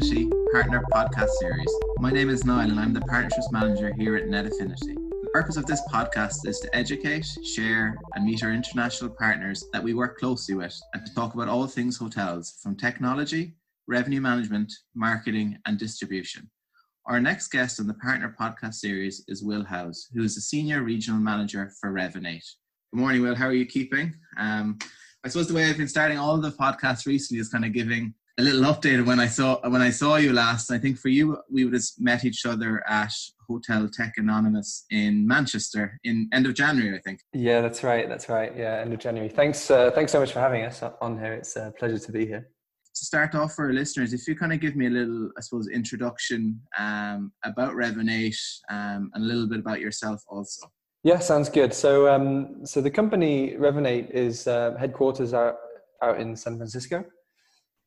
Affinity Partner Podcast Series. My name is Niall and I'm the Partnerships Manager here at Net Affinity. The purpose of this podcast is to educate, share, and meet our international partners that we work closely with and to talk about all things hotels from technology, revenue management, marketing, and distribution. Our next guest on the Partner Podcast Series is Will House, who is the Senior Regional Manager for Revinate. Good morning, Will. How are you keeping? Um, I suppose the way I've been starting all the podcasts recently is kind of giving a little update when I saw when I saw you last. I think for you, we would have met each other at Hotel Tech Anonymous in Manchester in end of January, I think. Yeah, that's right. That's right. Yeah, end of January. Thanks. Uh, thanks so much for having us on here. It's a pleasure to be here. To start off for our listeners, if you kind of give me a little, I suppose, introduction um, about Revinate um, and a little bit about yourself also. Yeah, sounds good. So, um, so the company Revinate is uh, headquarters out out in San Francisco.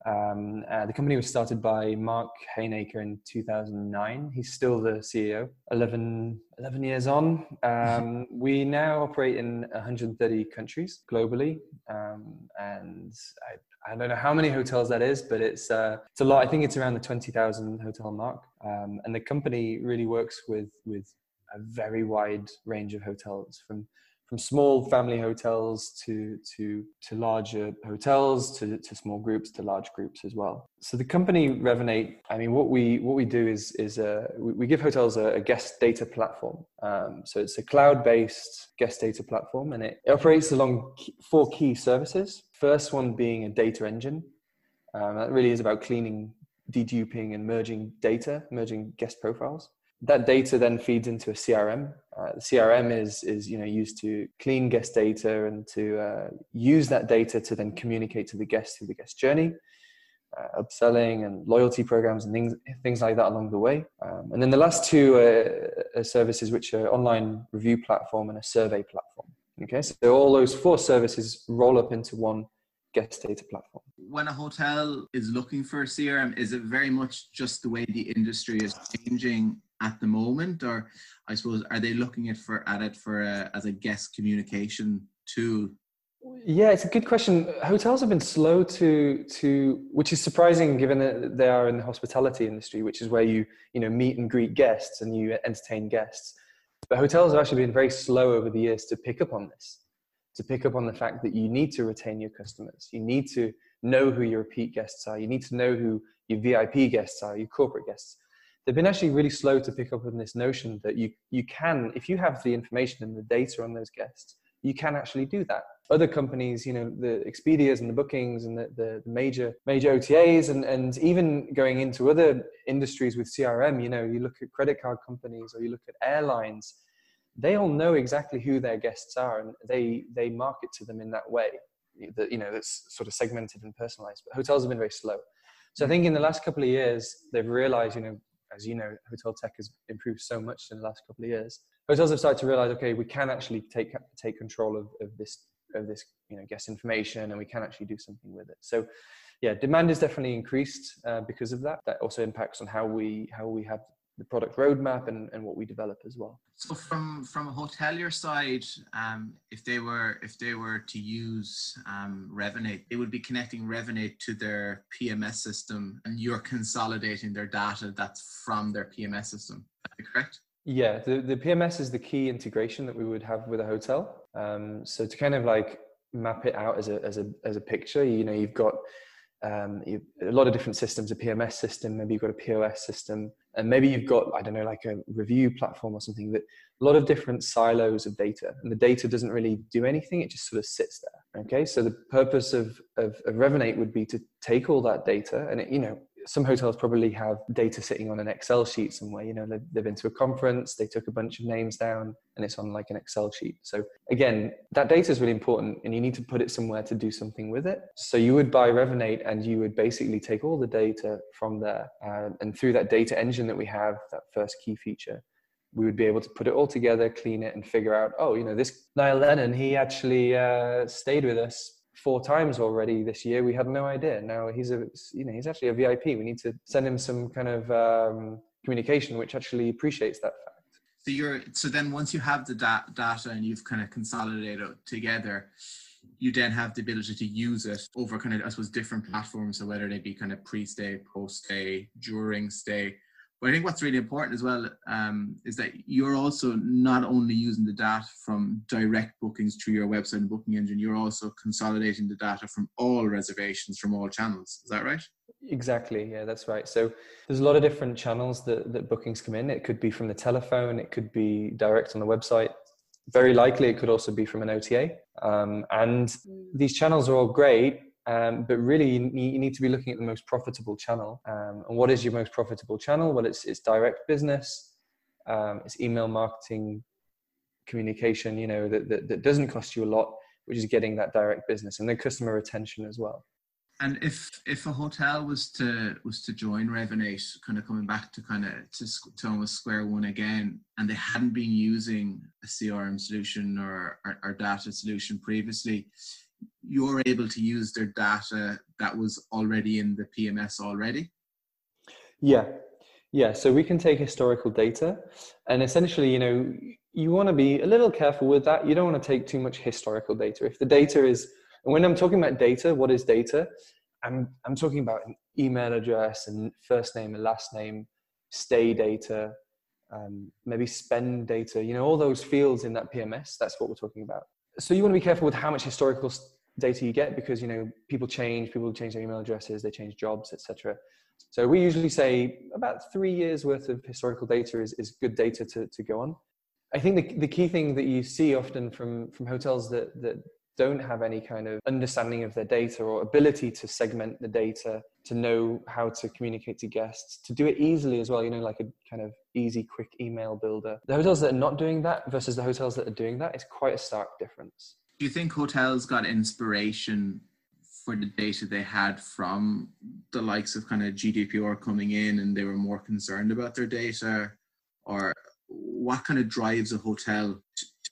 Um, uh, the company was started by Marc Heyneker in 2009. He's still the CEO. 11, 11 years on, um, we now operate in 130 countries globally, um, and I, I, don't know how many hotels that is, but it's uh, it's a lot. I think it's around the 20,000 hotel mark. Um, and the company really works with with a very wide range of hotels from from small family hotels to to to larger hotels to, to small groups to large groups as well. So the company revinate i mean what we what we do is is uh, we, give hotels a, a guest data platform. Um, so it's a cloud-based guest data platform and it, it operates along four key services. First one being a data engine. Um, that really is about cleaning deduping and merging data merging guest profiles that data then feeds into a CRM. Uh, the CRM is is you know used to clean guest data and to uh, use that data to then communicate to the guest through the guest journey, uh, upselling and loyalty programs and things things like that along the way. Um, and then the last two are services which are online review platform and a survey platform. Okay, so all those four services roll up into one guest data platform. When a hotel is looking for a CRM, is it very much just the way the industry is changing at the moment, or I suppose are they looking at for at it for a, as a guest communication tool? Yeah, it's a good question. Hotels have been slow to to, which is surprising given that they are in the hospitality industry, which is where you you know meet and greet guests and you entertain guests. But hotels have actually been very slow over the years to pick up on this, to pick up on the fact that you need to retain your customers. You need to know who your repeat guests are. You need to know who your VIP guests are, your corporate guests they've been actually really slow to pick up on this notion that you you can if you have the information and the data on those guests you can actually do that. Other companies you know the expedias and the bookings and the, the, major major otas and, and even going into other industries with crm you know you look at credit card companies or you look at airlines they all know exactly who their guests are and they they market to them in that way. That you know that's sort of segmented and personalized but hotels have been very slow. So I think in the last couple of years, they've realized, you know, as you know, hotel tech has improved so much in the last couple of years. Hotels have started to realize, okay, we can actually take take control of, of this of this you know guest information, and we can actually do something with it. So, yeah, demand is definitely increased uh, because of that. That also impacts on how we how we have the product roadmap and, and what we develop as well. So from from a hotelier side, um, if they were if they were to use um, Revinate, they would be connecting Revinate to their PMS system, and you're consolidating their data that's from their PMS system. correct? Yeah, the, the PMS is the key integration that we would have with a hotel. Um, so to kind of like map it out as a as a as a picture, you know, you've got um, you, a lot of different systems, a PMS system, maybe you've got a POS system, and maybe you've got, I don't know, like a review platform or something that a lot of different silos of data. And the data doesn't really do anything, it just sort of sits there. Okay, so the purpose of, of, of Revinate would be to take all that data and, it, you know, some hotels probably have data sitting on an Excel sheet somewhere. You know, they've, they've been to a conference, they took a bunch of names down, and it's on like an Excel sheet. So again, that data is really important, and you need to put it somewhere to do something with it. So you would buy Revinate, and you would basically take all the data from there, uh, and through that data engine that we have, that first key feature, we would be able to put it all together, clean it, and figure out, oh, you know, this Niall Lennon, he actually uh, stayed with us four times already this year. We had no idea. Now he's a, you know, he's actually a VIP. We need to send him some kind of um, communication which actually appreciates that fact. So you're so then once you have the da- data and you've kind of consolidated it together, you then have the ability to use it over kind of I suppose different platforms. So whether they be kind of pre-stay, post-stay, during stay. But I think what's really important as well um, is that you're also not only using the data from direct bookings through your website and booking engine, you're also consolidating the data from all reservations from all channels. Is that right? Exactly. Yeah, that's right. So there's a lot of different channels that, that bookings come in. It could be from the telephone, it could be direct on the website. Very likely, it could also be from an OTA. Um, and these channels are all great, um, but really, you need, you need, to be looking at the most profitable channel. Um, and what is your most profitable channel? Well, it's, it's direct business, um, it's email marketing, communication, you know, that, that, that doesn't cost you a lot, which is getting that direct business and then customer retention as well. And if if a hotel was to was to join Revinate, kind of coming back to kind of to, to almost square one again, and they hadn't been using a CRM solution or, or, or data solution previously, you're able to use their data that was already in the PMS already. Yeah, yeah. So we can take historical data, and essentially, you know, you want to be a little careful with that. You don't want to take too much historical data. If the data is and when I'm talking about data, what is data? I'm, I'm talking about an email address and first name and last name, stay data, um, maybe spend data, you know, all those fields in that PMS. That's what we're talking about. So you want to be careful with how much historical data you get because, you know, people change, people change their email addresses, they change jobs, etc. So we usually say about three years worth of historical data is, is good data to, to go on. I think the, the key thing that you see often from, from hotels that, that don't have any kind of understanding of their data or ability to segment the data to know how to communicate to guests to do it easily as well you know like a kind of easy quick email builder the hotels that are not doing that versus the hotels that are doing that is quite a stark difference do you think hotels got inspiration for the data they had from the likes of kind of gdpr coming in and they were more concerned about their data? Or what kind of drives a hotel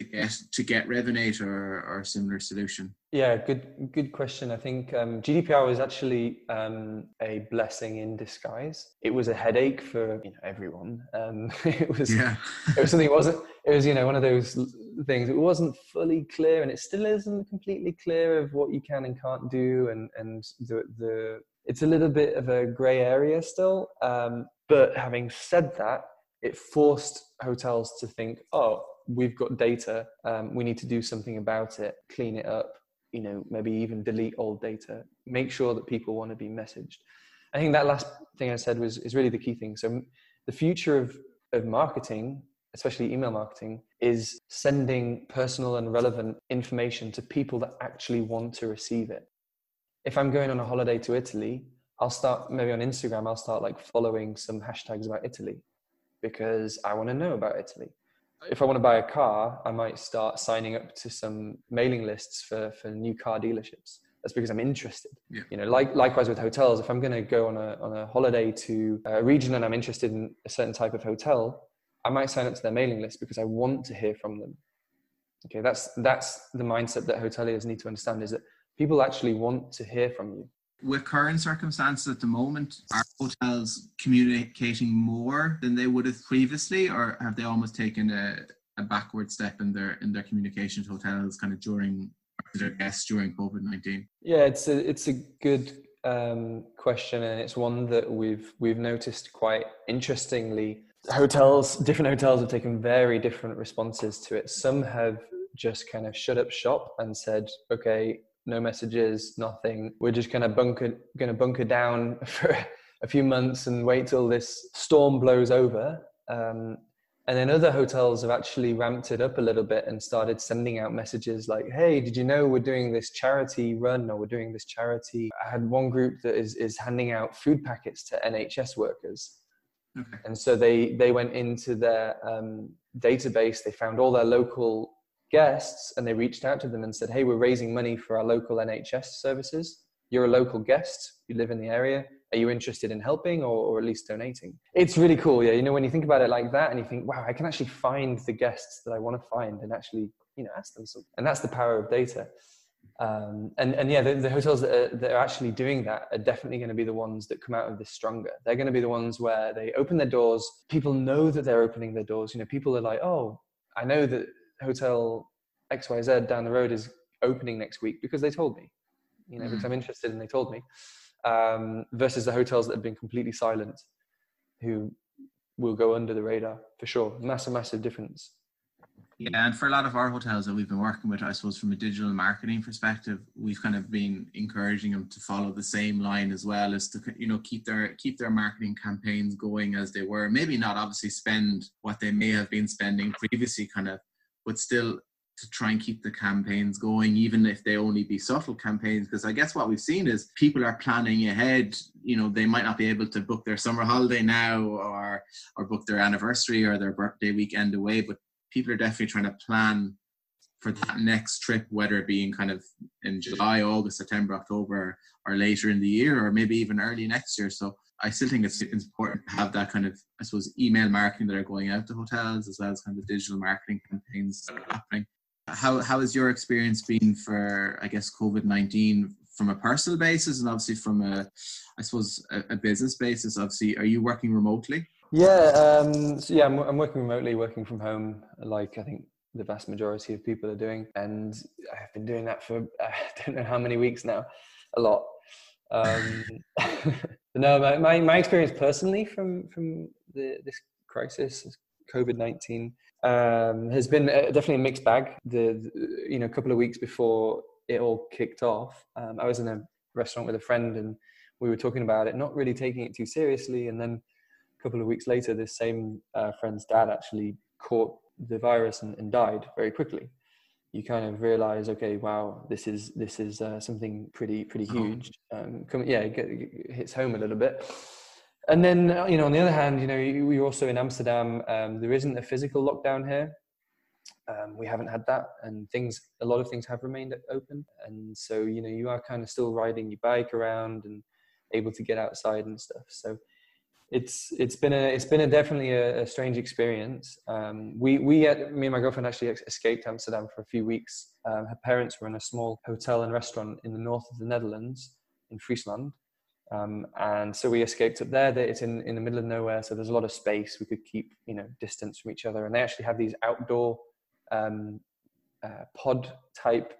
to get to get Revinate or, or a similar solution? Yeah, good good question. I think um, GDPR was actually um, a blessing in disguise. It was a headache for you know everyone. Um, it was yeah. it was something. It wasn't. It was you know one of those things. It wasn't fully clear, and it still isn't completely clear of what you can and can't do, and and the the. It's a little bit of a grey area still. Um, but having said that, it forced hotels to think, oh, we've got data, um, we need to do something about it, clean it up, you know, maybe even delete old data, make sure that people want to be messaged. I think that last thing I said was is really the key thing. So the future of, of marketing, especially email marketing, is sending personal and relevant information to people that actually want to receive it. If I'm going on a holiday to Italy, I'll start maybe on Instagram, I'll start like following some hashtags about Italy because I want to know about Italy if I want to buy a car, I might start signing up to some mailing lists for, for new car dealerships. That's because I'm interested. Yeah. You know, like likewise with hotels, if I'm going to go on a on a holiday to a region and I'm interested in a certain type of hotel, I might sign up to their mailing list because I want to hear from them. Okay, that's that's the mindset that hoteliers need to understand is that people actually want to hear from you with current circumstances at the moment, are hotels communicating more than they would have previously, or have they almost taken a, a backward step in their in their communication to hotels kind of during their guests during COVID nineteen? Yeah, it's a it's a good um, question, and it's one that we've we've noticed quite interestingly. Hotels, different hotels have taken very different responses to it. Some have just kind of shut up shop and said, okay, no messages, nothing. We're just gonna bunker gonna bunker down for a few months and wait till this storm blows over. Um, and then other hotels have actually ramped it up a little bit and started sending out messages like, "Hey, did you know we're doing this charity run or we're doing this charity?" I had one group that is is handing out food packets to NHS workers, okay. and so they they went into their um, database. They found all their local guests and they reached out to them and said, Hey, we're raising money for our local NHS services. You're a local guest, you live in the area. Are you interested in helping or, or at least donating? It's really cool. Yeah. You know, when you think about it like that and you think, wow, I can actually find the guests that I want to find and actually, you know, ask them something. And that's the power of data. Um, and, and yeah, the, the hotels that are, that are actually doing that are definitely going to be the ones that come out of this stronger. They're going to be the ones where they open their doors. People know that they're opening their doors. You know, people are like, oh, I know that hotel XYZ down the road is opening next week because they told me, you know, mm. because I'm interested and they told me. Um, versus the hotels that have been completely silent, who will go under the radar for sure. Massive, massive difference. Yeah, and for a lot of our hotels that we've been working with, I suppose from a digital marketing perspective, we've kind of been encouraging them to follow the same line as well as to you know keep their keep their marketing campaigns going as they were. Maybe not obviously spend what they may have been spending previously, kind of, but still to try and keep the campaigns going, even if they only be subtle campaigns. Because I guess what we've seen is people are planning ahead. You know, they might not be able to book their summer holiday now or or book their anniversary or their birthday weekend away, but people are definitely trying to plan for that next trip, whether it be in kind of in July, August, September, October, or later in the year, or maybe even early next year. So I still think it's important to have that kind of, I suppose, email marketing that are going out to hotels as well as kind of digital marketing campaigns that are happening. How how has your experience been for, I guess, COVID nineteen from a personal basis and obviously from a, I suppose, a, a business basis? Obviously, are you working remotely? Yeah, um, so yeah, I'm, I'm working remotely, working from home, like I think the vast majority of people are doing, and I've been doing that for uh, I don't know how many weeks now, a lot. Um, no, my, my, experience personally from from the, this crisis, COVID nineteen, um, has been definitely a mixed bag. The, the, you know a couple of weeks before it all kicked off, um, I was in a restaurant with a friend and we were talking about it, not really taking it too seriously, and then a couple of weeks later, this same uh, friend's dad actually caught the virus and, and, died very quickly. You kind of realize, okay, wow, this is this is uh, something pretty pretty huge. Um, come, yeah, it, it hits home a little bit. And then, uh, you know, on the other hand, you know, we're also in Amsterdam. Um, there isn't a physical lockdown here. Um, we haven't had that, and things, a lot of things have remained open. And so, you know, you are kind of still riding your bike around and able to get outside and stuff. So it's it's been a it's been a definitely a, a strange experience. Um, we we had, me and my girlfriend actually escaped Amsterdam for a few weeks. Um, her parents were in a small hotel and restaurant in the north of the Netherlands in Friesland, um, and so we escaped up there. It's in in the middle of nowhere, so there's a lot of space. We could keep you know distance from each other, and they actually have these outdoor um, uh, pod type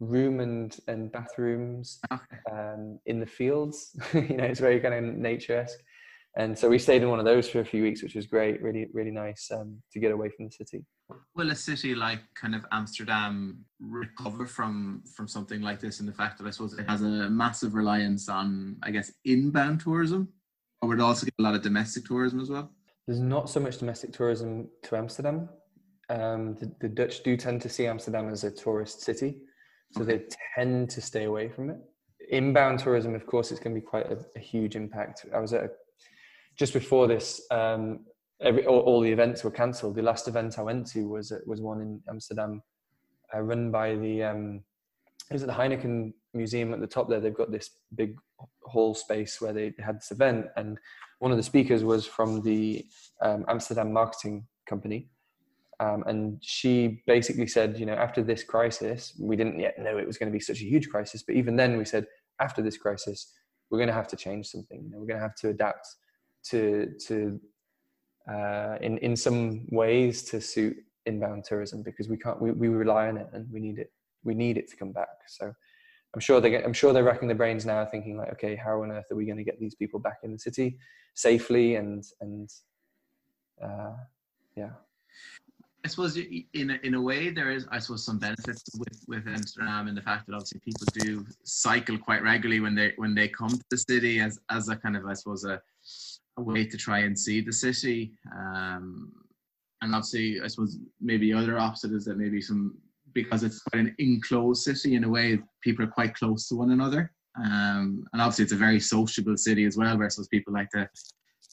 room and and bathrooms okay. um, in the fields. you know, it's very kind of nature esque and so we stayed in one of those for a few weeks, which was great, really, really nice um, to get away from the city. Will a city like kind of Amsterdam recover from from something like this? And the fact that I suppose it has a massive reliance on, I guess, inbound tourism, or would it also get a lot of domestic tourism as well? There's not so much domestic tourism to Amsterdam. Um, the, the, Dutch do tend to see Amsterdam as a tourist city, so okay. they tend to stay away from it. Inbound tourism, of course, it's going to be quite a, a huge impact. I was at a just before this, um, every, all, all, the events were cancelled. The last event I went to was was one in Amsterdam, uh, run by the um, it the Heineken Museum at the top there. They've got this big hall space where they had this event, and one of the speakers was from the um, Amsterdam marketing company. Um, and she basically said, you know, after this crisis, we didn't yet know it was going to be such a huge crisis, but even then, we said, after this crisis, we're going to have to change something. You know, we're going to have to adapt to to uh, in in some ways to suit inbound tourism because we can't we, we rely on it and we need it we need it to come back. So i'm sure they get, i'm sure they're racking their brains now thinking like okay how on earth are we going to get these people back in the city safely and and uh, yeah. I suppose in a, in a way there is I suppose some benefits with with Amsterdam and the fact that obviously people do cycle quite regularly when they when they come to the city as as a kind of I suppose a a way to try and see the city. Um, and obviously, I suppose maybe the other opposite is that maybe some because it's quite an enclosed city in a way, people are quite close to one another. Um, and obviously, it's a very sociable city as well, versus people like to,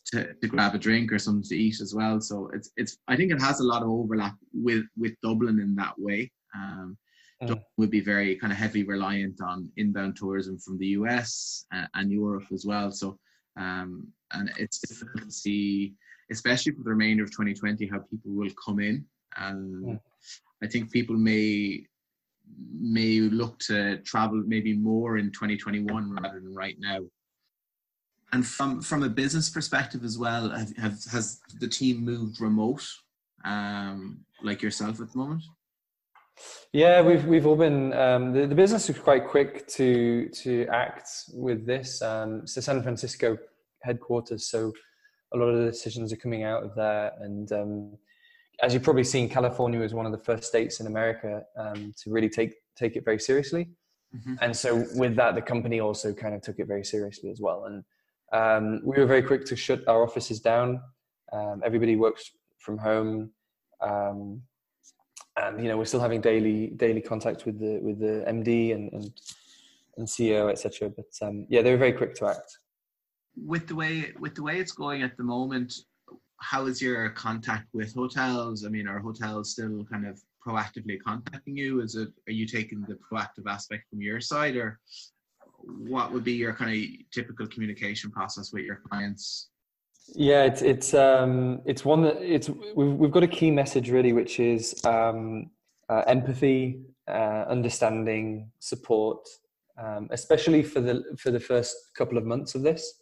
to, to grab a drink or something to eat as well. So it's it's I think it has a lot of overlap with with Dublin in that way. Um, mm. would be very kind of heavily reliant on inbound tourism from the US and, and Europe as well. So um, and it's difficult to see, especially for the remainder of 2020, how people will come in. And yeah. I think people may may look to travel maybe more in 2021 rather than right now. And from from a business perspective as well, have, have has the team moved remote, um, like yourself at the moment? Yeah, we've we've all been um, the, the business is quite quick to to act with this. Um, it's the San Francisco headquarters, so a lot of the decisions are coming out of there. And um, as you've probably seen, California was one of the first states in America um, to really take take it very seriously. Mm-hmm. And so with that, the company also kind of took it very seriously as well. And um, we were very quick to shut our offices down. Um, everybody works from home and you know we're still having daily daily contact with the with the MD and and, and CEO etc. But um, yeah, they were very quick to act. With the way with the way it's going at the moment, how is your contact with hotels? I mean, are hotels still kind of proactively contacting you? Is it are you taking the proactive aspect from your side, or what would be your kind of typical communication process with your clients? Yeah, it's it's um, it's one that it's we've we've got a key message really, which is um, uh, empathy, uh, understanding, support, um, especially for the for the first couple of months of this.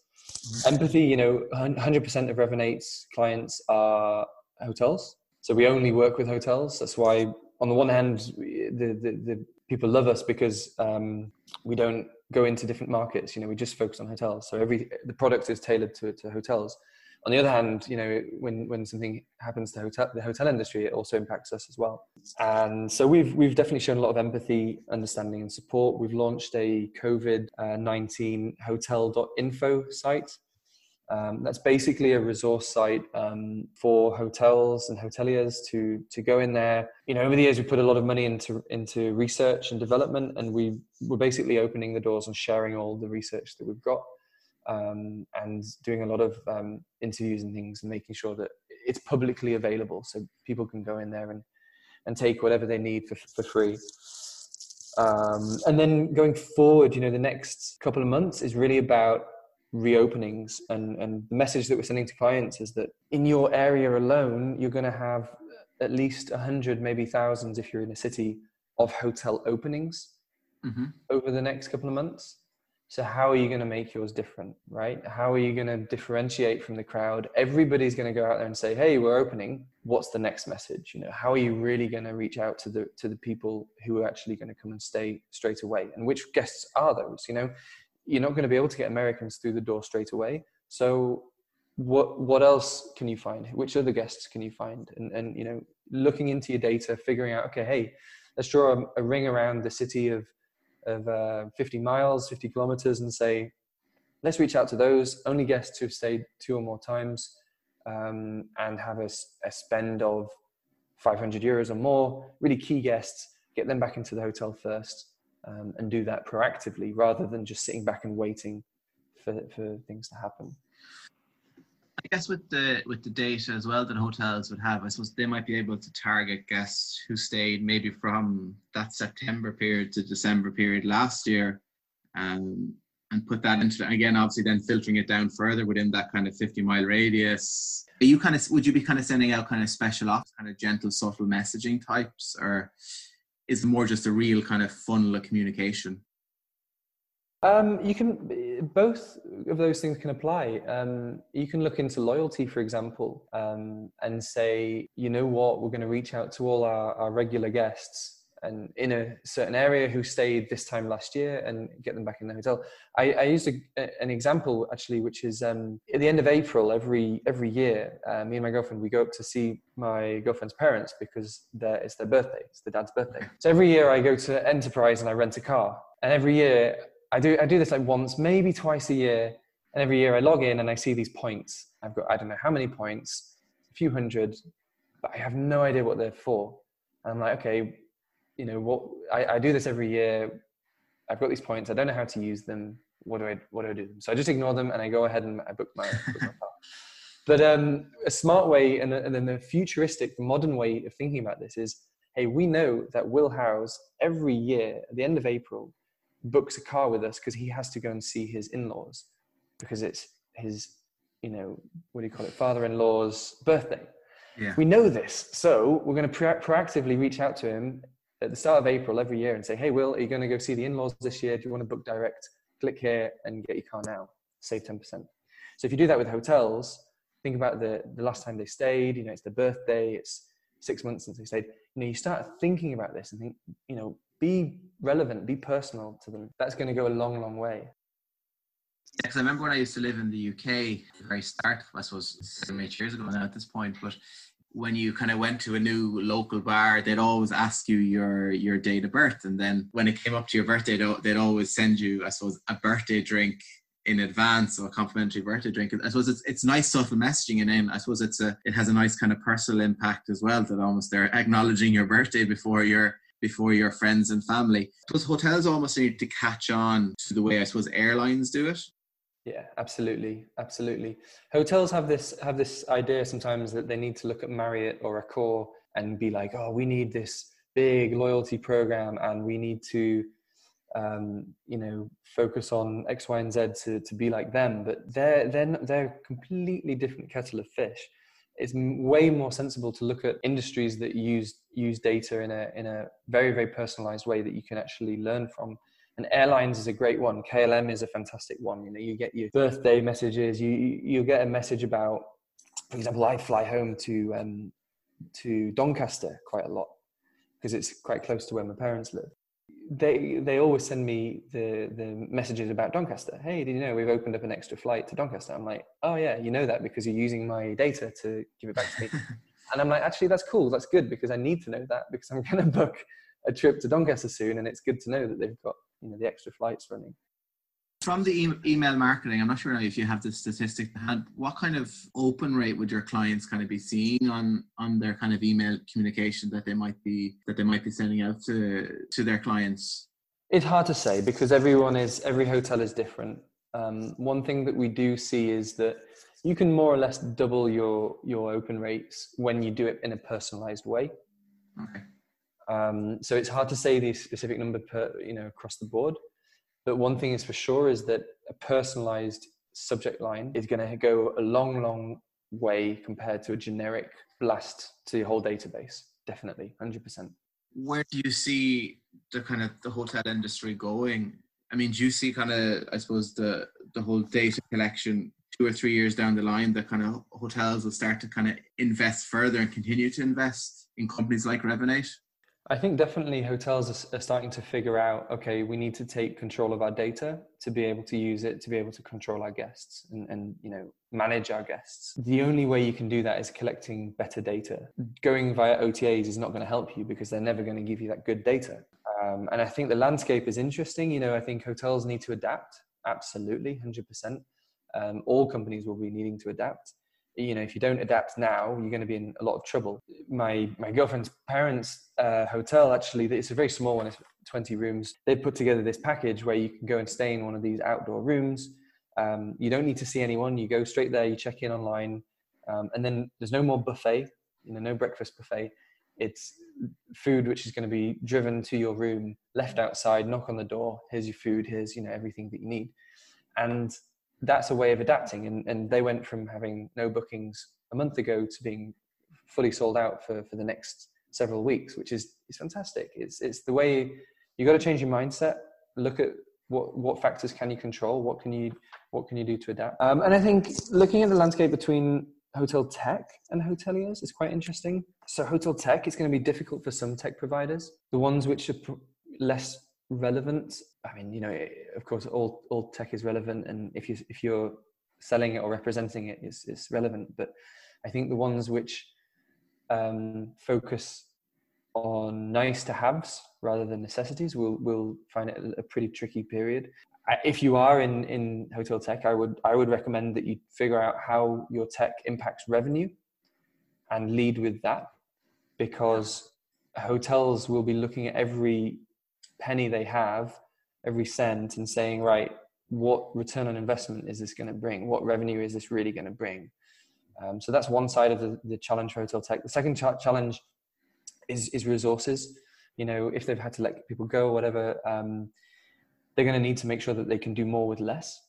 Mm-hmm. Empathy, you know, hundred percent of Revinate's clients are hotels, so we only work with hotels. That's why, on the one hand, the the, the people love us because um, we don't go into different markets. You know, we just focus on hotels. So every the product is tailored to, to hotels on the other hand, you know, when when something happens to hotel, the hotel industry, it also impacts us as well. And so we've we've definitely shown a lot of empathy, understanding, and support. We've launched a COVID nineteen hotel.info site. Um, that's basically a resource site um, for hotels and hoteliers to to go in there. You know, over the years we put a lot of money into into research and development, and we were basically opening the doors and sharing all the research that we've got um, and doing a lot of um, interviews and things and making sure that it's publicly available so people can go in there and, and take whatever they need for, for free. Um, and then going forward, you know, the next couple of months is really about reopenings and, and the message that we're sending to clients is that in your area alone, you're going to have at least 100, maybe thousands if you're in a city of hotel openings mm-hmm. over the next couple of months. So how are you going to make yours different, right? How are you going to differentiate from the crowd? Everybody's going to go out there and say, "Hey, we're opening. What's the next message?" You know, how are you really going to reach out to the to the people who are actually going to come and stay straight away? And which guests are those? You know, you're not going to be able to get Americans through the door straight away. So what what else can you find? Which other guests can you find? And and you know, looking into your data, figuring out, okay, hey, let's draw a, a ring around the city of of uh, 50 miles, 50 kilometers, and say, let's reach out to those only guests who've stayed two or more times um, and have a, a, spend of 500 euros or more, really key guests, get them back into the hotel first um, and do that proactively rather than just sitting back and waiting for, for things to happen. I guess with the with the data as well that hotels would have, I suppose they might be able to target guests who stayed maybe from that September period to December period last year, um, and put that into again, obviously then filtering it down further within that kind of 50 mile radius. Are you kind of would you be kind of sending out kind of special ops, kind of gentle, subtle messaging types, or is it more just a real kind of funnel of communication? Um, you can both of those things can apply. Um, you can look into loyalty, for example, um, and say, you know what, we're going to reach out to all our, our regular guests and in a certain area who stayed this time last year and get them back in the hotel. I, I used a, an example actually, which is um, at the end of April every every year, uh, me and my girlfriend we go up to see my girlfriend's parents because it's their birthday, it's the dad's birthday. So every year I go to Enterprise and I rent a car, and every year I do I do this like once, maybe twice a year, and every year I log in and I see these points. I've got I don't know how many points, a few hundred, but I have no idea what they're for. And I'm like, okay, you know what? I, I do this every year. I've got these points. I don't know how to use them. What do I what do I do? So I just ignore them and I go ahead and I book my, book my. But um, a smart way and, and then the futuristic, modern way of thinking about this is, hey, we know that Will Howes every year at the end of April books a car with us because he has to go and see his in-laws because it's his you know what do you call it father-in-law's birthday yeah. we know this so we're going to pro- proactively reach out to him at the start of April every year and say, "Hey, Will, are you going to go see the in-laws this year? Do you want to book direct? Click here and get your car now. Save ten percent." So if you do that with hotels, think about the the last time they stayed. You know, it's their birthday. It's six months since they stayed. You know, you start thinking about this and think, you know, be relevant, be personal to them. That's going to go a long, long way. Because I remember when I used to live in the UK, the very start, I suppose seven, eight years ago now at this point, but when you kind of went to a new local bar, they'd always ask you your your date of birth, and then when it came up to your birthday, they'd, always send you, I suppose, a birthday drink in advance or a complimentary birthday drink. I suppose it's it's nice subtle messaging, and then I suppose it's a it has a nice kind of personal impact as well. That almost they're acknowledging your birthday before your before your friends and family. Plus, hotels almost need to catch on to the way I suppose airlines do it. Yeah, absolutely, absolutely. Hotels have this have this idea sometimes that they need to look at Marriott or Accor and be like, oh, we need this big loyalty program, and we need to, um, you know, focus on X, Y, and Z to to be like them. But they're they're they're completely different kettle of fish. It's way more sensible to look at industries that use use data in a in a very very personalized way that you can actually learn from and airlines is a great one. KLM is a fantastic one. You know, you get your birthday messages. You you get a message about, for example, I fly home to um, to Doncaster quite a lot because it's quite close to where my parents live. They they always send me the the messages about Doncaster. Hey, did you know we've opened up an extra flight to Doncaster? I'm like, oh yeah, you know that because you're using my data to give it back to me. and I'm like, actually, that's cool. That's good because I need to know that because I'm going to book a trip to Doncaster soon, and it's good to know that they've got you know the extra flights running. From the e- email marketing, I'm not sure if you have the statistic. Hand. What kind of open rate would your clients kind of be seeing on on their kind of email communication that they might be that they might be sending out to to their clients? It's hard to say because everyone is every hotel is different. Um, one thing that we do see is that you can more or less double your your open rates when you do it in a personalized way. Okay. Um, so it's hard to say the specific number per, you know, across the board. But one thing is for sure is that a personalized subject line is going to go a long, long way compared to a generic blast to your whole database. Definitely, 100%. Where do you see the kind of the hotel industry going? I mean, do you see kind of, I suppose, the the whole data collection two or three years down the line that kind of hotels will start to kind of invest further and continue to invest in companies like Revinate? I think definitely hotels are, starting to figure out okay, we need to take control of our data to be able to use it to be able to control our guests and, and you know manage our guests. The only way you can do that is collecting better data. Going via OTAs is not going to help you because they're never going to give you that good data. Um, and I think the landscape is interesting. You know, I think hotels need to adapt. Absolutely, hundred um, percent. All companies will be needing to adapt you know if you don't adapt now you're going to be in a lot of trouble. My my girlfriend's parents uh, hotel actually it's a very small one it's 20 rooms. They put together this package where you can go and stay in one of these outdoor rooms. Um, you don't need to see anyone you go straight there you check in online. Um, and then there's no more buffet you know no breakfast buffet. It's food which is going to be driven to your room left outside knock on the door here's your food here's you know everything that you need. And that's a way of adapting. And, and they went from having no bookings a month ago to being fully sold out for, for the next several weeks, which is, is fantastic. It's, it's the way you got to change your mindset, look at what, what factors can you control? What can you, what can you do to adapt? Um, and I think looking at the landscape between hotel tech and hoteliers is quite interesting. So hotel tech is going to be difficult for some tech providers. The ones which are less relevant i mean you know of course all all tech is relevant and if you if you're selling it or representing it, it is is relevant. But i think the ones which um, focus on nice to haves rather than necessities will will find it a pretty tricky period. If you are in in hotel tech i would i would recommend that you figure out how your tech impacts revenue and lead with that because hotels will be looking at every penny they have, every cent, and saying, right, what return on investment is this going to bring? What revenue is this really going to bring? Um, so that's one side of the, the challenge for hotel tech. The second ch- challenge is, is resources. You know, if they've had to let people go or whatever, um, they're going to need to make sure that they can do more with less.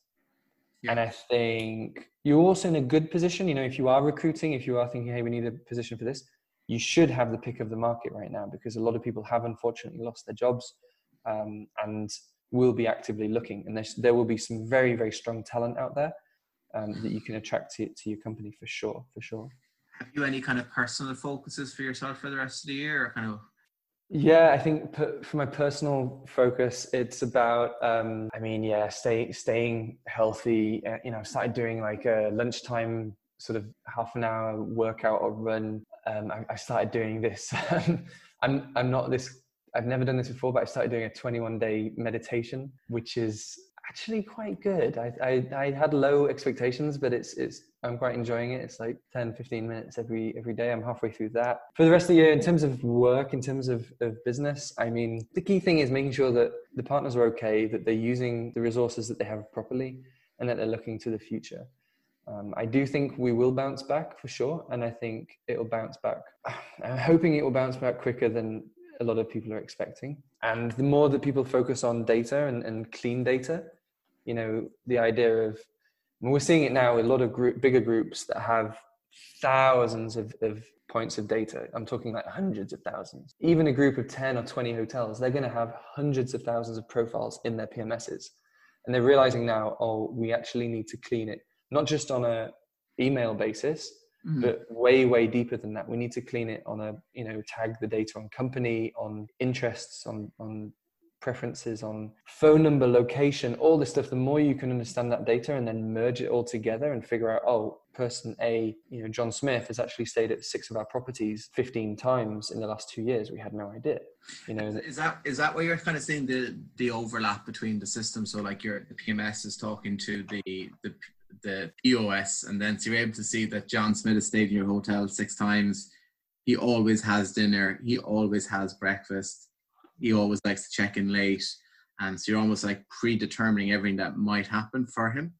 Yeah. And I think you're also in a good position. You know, if you are recruiting, if you are thinking, hey, we need a position for this, you should have the pick of the market right now because a lot of people have unfortunately lost their jobs um, and will be actively looking. And there will be some very, very strong talent out there um, that you can attract to, to your company for sure, for sure. Have you any kind of personal focuses for yourself for the rest of the year or kind of yeah, I think for my personal focus, it's about, um, I mean, yeah, stay, staying healthy. Uh, you know, started doing like a lunchtime sort of half an hour workout or run. Um, I, I, started doing this. I'm, I'm not this, I've never done this before, but I started doing a 21 day meditation, which is actually quite good. I, I, I had low expectations, but it's, it's, I'm quite enjoying it. It's like 10, 15 minutes every, every day. I'm halfway through that. For the rest of the year, in terms of work, in terms of, of business, I mean, the key thing is making sure that the partners are okay, that they're using the resources that they have properly, and that they're looking to the future. Um, I do think we will bounce back for sure, and I think it'll bounce back. I'm hoping it will bounce back quicker than a lot of people are expecting. And the more that people focus on data and, and clean data, you know, the idea of, we're seeing it now a lot of group, bigger groups that have thousands of, of points of data. I'm talking like hundreds of thousands. Even a group of 10 or 20 hotels, they're going to have hundreds of thousands of profiles in their PMSs. And they're realizing now, oh, we actually need to clean it not just on a email basis, mm. but way way deeper than that. We need to clean it on a you know tag the data on company, on interests, on on preferences on phone number location all this stuff the more you can understand that data and then merge it all together and figure out oh person a you know john smith has actually stayed at six of our properties 15 times in the last two years we had no idea you know is that is that where you're kind of seeing the the overlap between the systems so like your the pms is talking to the the the POS, and then so you're able to see that John Smith has stayed in your hotel six times. He always has dinner. He always has breakfast. He always likes to check in late, and so you're almost like predetermining everything that might happen for him.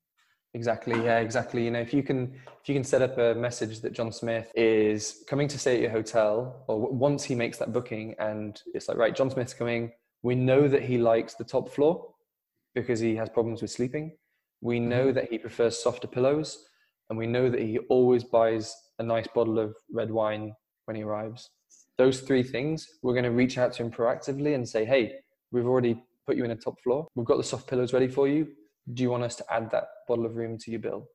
Exactly. Yeah. Exactly. You know, if you can, if you can set up a message that John Smith is coming to stay at your hotel, or once he makes that booking, and it's like, right, John Smith's coming. We know that he likes the top floor because he has problems with sleeping. We know mm-hmm. that he prefers softer pillows, and we know that he always buys a nice bottle of red wine when he arrives. Those three things, we're going to reach out to him proactively and say, hey, we've already put you in a top floor. We've got the soft pillows ready for you. Do you want us to add that bottle of room to your bill?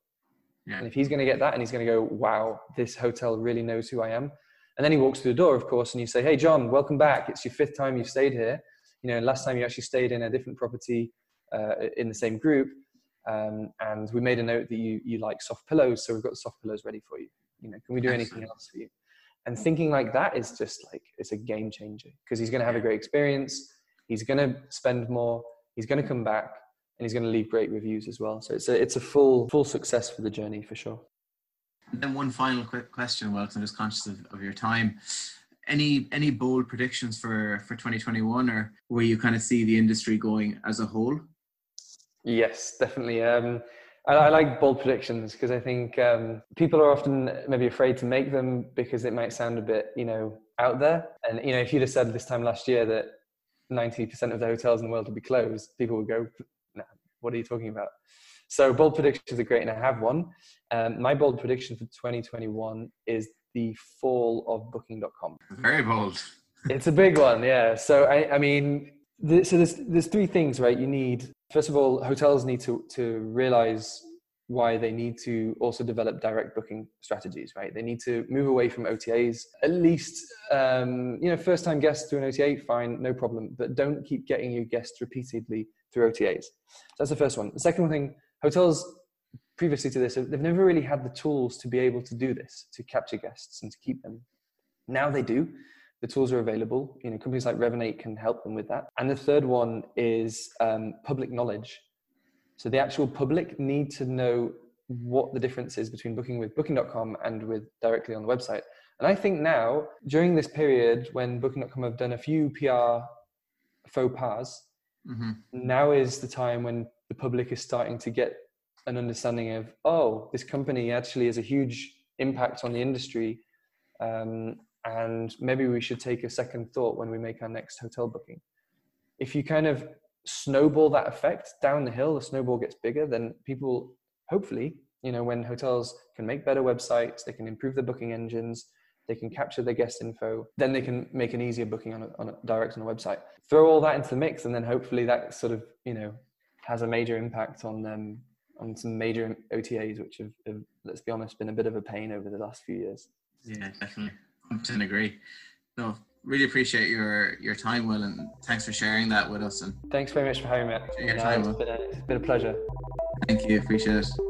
Yeah. And if he's going to get that and he's going to go, wow, this hotel really knows who I am. And then he walks through the door, of course, and you say, hey, John, welcome back. It's your fifth time you've stayed here. You know, last time you actually stayed in a different property uh, in the same group. Um, and we made a note that you you like soft pillows, so we've got soft pillows ready for you. You know, can we do anything else for you? And thinking like that is just like it's a game changer because he's going to have a great experience. He's going to spend more. He's going to come back, and he's going to leave great reviews as well. So it's a it's a full full success for the journey for sure. And then one final quick question, well, I'm just conscious of, of your time. Any any bold predictions for for 2021, or where you kind of see the industry going as a whole? Yes, definitely. Um, I, I, like bold predictions because I think um, people are often maybe afraid to make them because it might sound a bit, you know, out there. And you know, if you'd have said this time last year that 90% of the hotels in the world would be closed, people would go, "Nah, what are you talking about?" So bold predictions are great, and I have one. Um, my bold prediction for 2021 is the fall of Booking.com. Very bold. it's a big one, yeah. So I, I mean, so there's there's three things, right? You need first of all, hotels need to to realize why they need to also develop direct booking strategies, right? They need to move away from OTAs. At least, um, you know, first time guests through an OTA, fine, no problem. But don't keep getting your guests repeatedly through OTAs. So that's the first one. The second thing, hotels previously to this, they've never really had the tools to be able to do this, to capture guests and to keep them. Now they do the tools are available. You know, companies like Revinate can help them with that. And the third one is um, public knowledge. So the actual public need to know what the difference is between booking with Booking.com and with directly on the website. And I think now, during this period when Booking.com have done a few PR faux pas, mm-hmm. now is the time when the public is starting to get an understanding of, oh, this company actually has a huge impact on the industry. Um, and maybe we should take a second thought when we make our next hotel booking. If you kind of snowball that effect down the hill, the snowball gets bigger, then people hopefully, you know, when hotels can make better websites, they can improve their booking engines, they can capture their guest info, then they can make an easier booking on a, on a direct on a website. Throw all that into the mix, and then hopefully that sort of you know has a major impact on them on some major OTAs, which have, have, let's be honest, been a bit of a pain over the last few years. Yeah, definitely. I agree. So really appreciate your your time, Will, and thanks for sharing that with us. And thanks very much for having me. Your time, it's, been a, it's been a pleasure. Thank you. Appreciate it.